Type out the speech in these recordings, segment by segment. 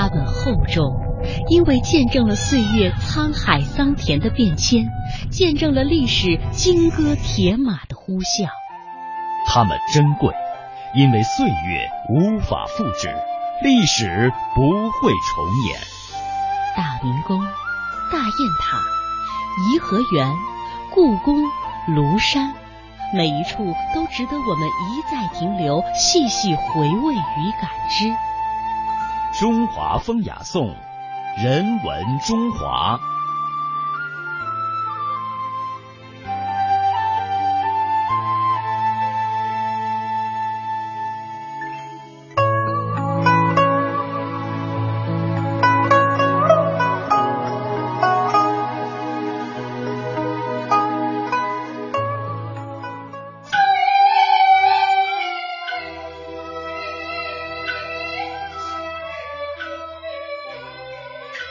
它们厚重，因为见证了岁月沧海桑田的变迁，见证了历史金戈铁马的呼啸。它们珍贵，因为岁月无法复制，历史不会重演。大明宫、大雁塔、颐和园、故宫、庐山，每一处都值得我们一再停留、细细回味与感知。中华风雅颂，人文中华。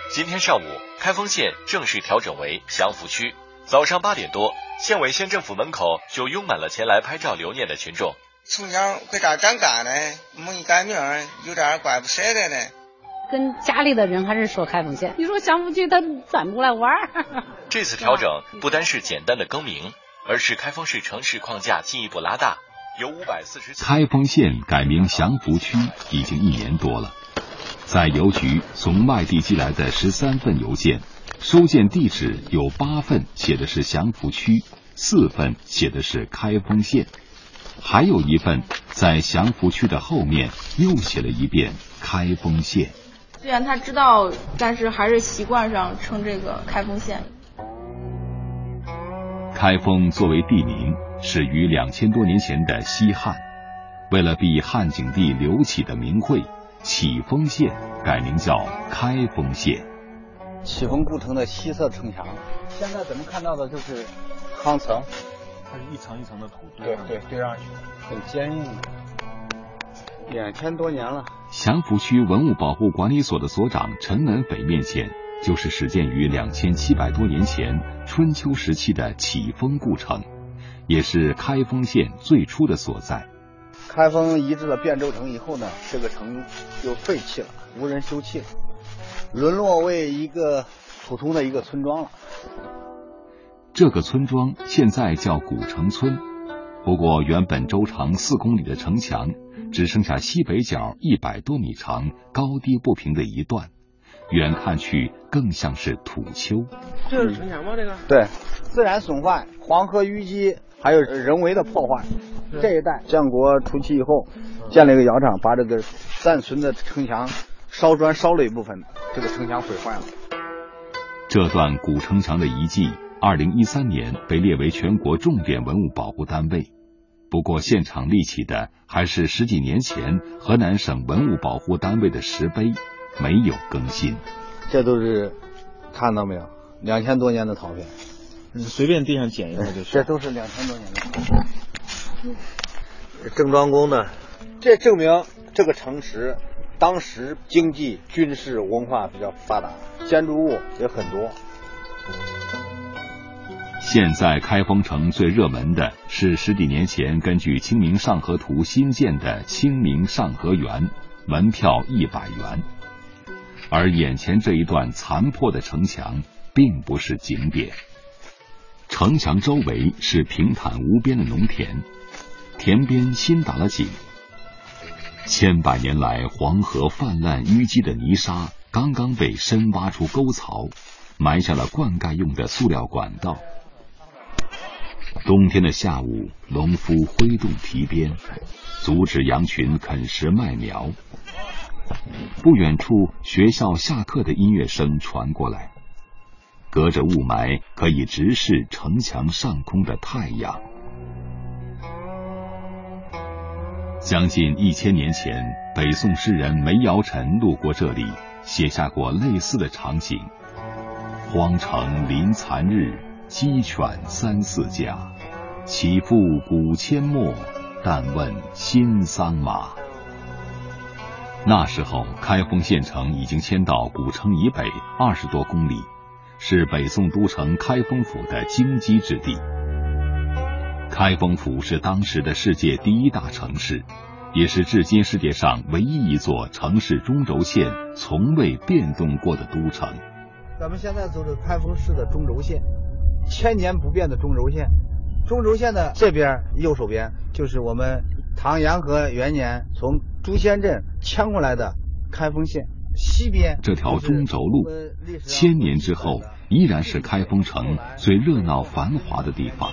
今天上午，开封县正式调整为祥符区。早上八点多，县委县政府门口就拥满了前来拍照留念的群众。从小回家长大呢，没改名，有点怪不舍得呢。跟家里的人还是说开封县。你说祥符区他转过来玩 这次调整不单是简单的更名，而是开封市城市框架进一步拉大，由五百四十。开封县改名祥符区已经一年多了。在邮局从外地寄来的十三份邮件，收件地址有八份写的是祥符区，四份写的是开封县，还有一份在祥符区的后面又写了一遍开封县。虽然他知道，但是还是习惯上称这个开封县。开封作为地名，始于两千多年前的西汉，为了避汉景帝刘启的名讳。启封县改名叫开封县。启封故城的西侧城墙，现在咱们看到的就是夯层，它是一层一层的土堆对对堆上去，很坚硬。两千多年了。祥符区文物保护管理所的所长陈文斐面前，就是始建于两千七百多年前春秋时期的启封故城，也是开封县最初的所在。开封移至了汴州城以后呢，这个城就废弃了，无人修葺了，沦落为一个普通的一个村庄了。这个村庄现在叫古城村，不过原本周长四公里的城墙只剩下西北角一百多米长、高低不平的一段，远看去更像是土丘。这是城墙吗？这个？对，自然损坏，黄河淤积，还有人为的破坏。这一带建国初期以后，建了一个窑厂，把这个暂存的城墙烧砖烧了一部分，这个城墙毁坏了。这段古城墙的遗迹，二零一三年被列为全国重点文物保护单位。不过，现场立起的还是十几年前河南省文物保护单位的石碑，没有更新。这都是看到没有？两千多年的陶片，随便地上捡一个就是。这都是两千多年的陶片。郑庄公呢？这证明这个城池当时经济、军事、文化比较发达，建筑物也很多。现在开封城最热门的是十几年前根据《清明上河图》新建的清明上河园，门票一百元。而眼前这一段残破的城墙并不是景点，城墙周围是平坦无边的农田。田边新打了井，千百年来黄河泛滥淤积的泥沙刚刚被深挖出沟槽，埋下了灌溉用的塑料管道。冬天的下午，农夫挥动皮鞭，阻止羊群啃食麦苗。不远处，学校下课的音乐声传过来，隔着雾霾，可以直视城墙上空的太阳。将近一千年前，北宋诗人梅尧臣路过这里，写下过类似的场景：“荒城临残日，鸡犬三四家。岂复古阡陌？但问新桑麻。”那时候，开封县城已经迁到古城以北二十多公里，是北宋都城开封府的京畿之地。开封府是当时的世界第一大城市，也是至今世界上唯一一座城市中轴线从未变动过的都城。咱们现在走的开封市的中轴线，千年不变的中轴线。中轴线的这边右手边就是我们唐延和元年从朱仙镇迁过来的开封县。西边这条中轴路，千年之后依然是开封城最热闹繁华的地方。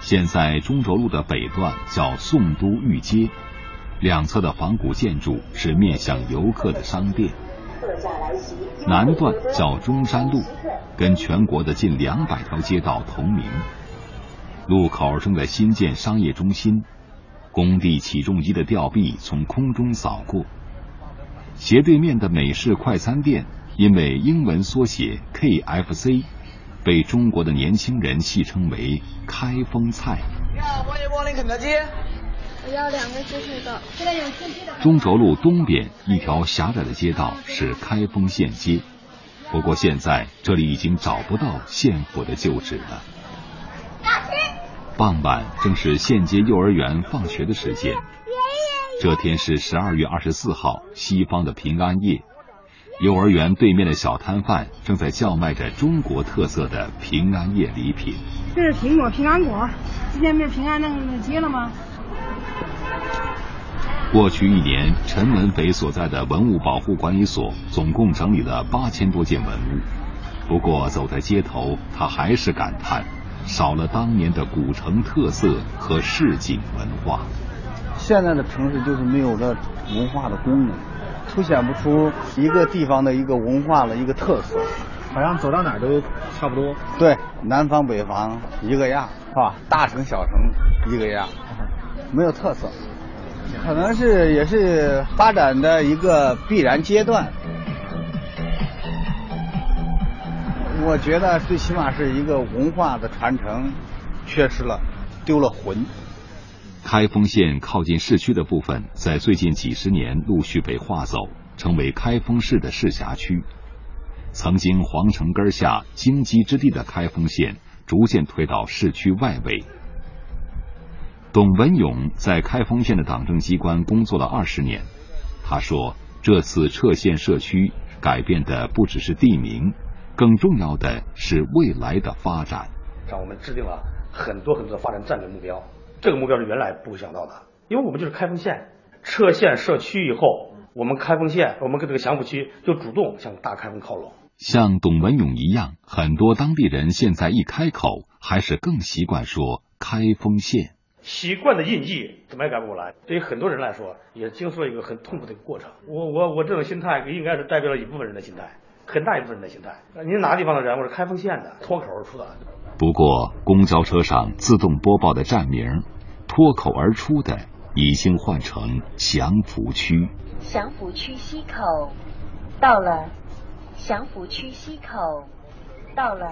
现在中轴路的北段叫宋都御街，两侧的仿古建筑是面向游客的商店。南段叫中山路，跟全国的近两百条街道同名。路口正在新建商业中心，工地起重机的吊臂从空中扫过。斜对面的美式快餐店，因为英文缩写 KFC，被中国的年轻人戏称为“开封菜”。你好，欢迎光临肯德基。我要两个鸡腿的。现在有的。中轴路东边一条狭窄的街道是开封县街，不过现在这里已经找不到县府的旧址了。傍晚正是县街幼儿园放学的时间。这天是十二月二十四号，西方的平安夜。幼儿园对面的小摊贩正在叫卖着中国特色的平安夜礼品。这是苹果平安果，今天不是平安那节了吗？过去一年，陈文斐所在的文物保护管理所总共整理了八千多件文物。不过，走在街头，他还是感叹，少了当年的古城特色和市井文化。现在的城市就是没有了文化的功能，凸显不出一个地方的一个文化的一个特色，好像走到哪都差不多。对，南方北方一个样，是吧？大城小城一个样，没有特色，可能是也是发展的一个必然阶段。我觉得最起码是一个文化的传承缺失了，丢了魂。开封县靠近市区的部分，在最近几十年陆续被划走，成为开封市的市辖区。曾经皇城根下荆棘之地的开封县，逐渐退到市区外围。董文勇在开封县的党政机关工作了二十年，他说：“这次撤县设区，改变的不只是地名，更重要的是未来的发展。”让我们制定了很多很多的发展战略目标。这个目标是原来不会想到的，因为我们就是开封县撤县设区以后，我们开封县，我们跟这个祥符区就主动向大开封靠拢。像董文勇一样，很多当地人现在一开口，还是更习惯说开封县。习惯的印记怎么也改不过来，对于很多人来说，也经受了一个很痛苦的一个过程。我我我这种心态，应该是代表了一部分人的心态，很大一部分人的心态。您哪个地方的人？我是开封县的，脱口而出的。不过，公交车上自动播报的站名，脱口而出的已经换成祥符区。祥符区西口到了，祥符区西口到了。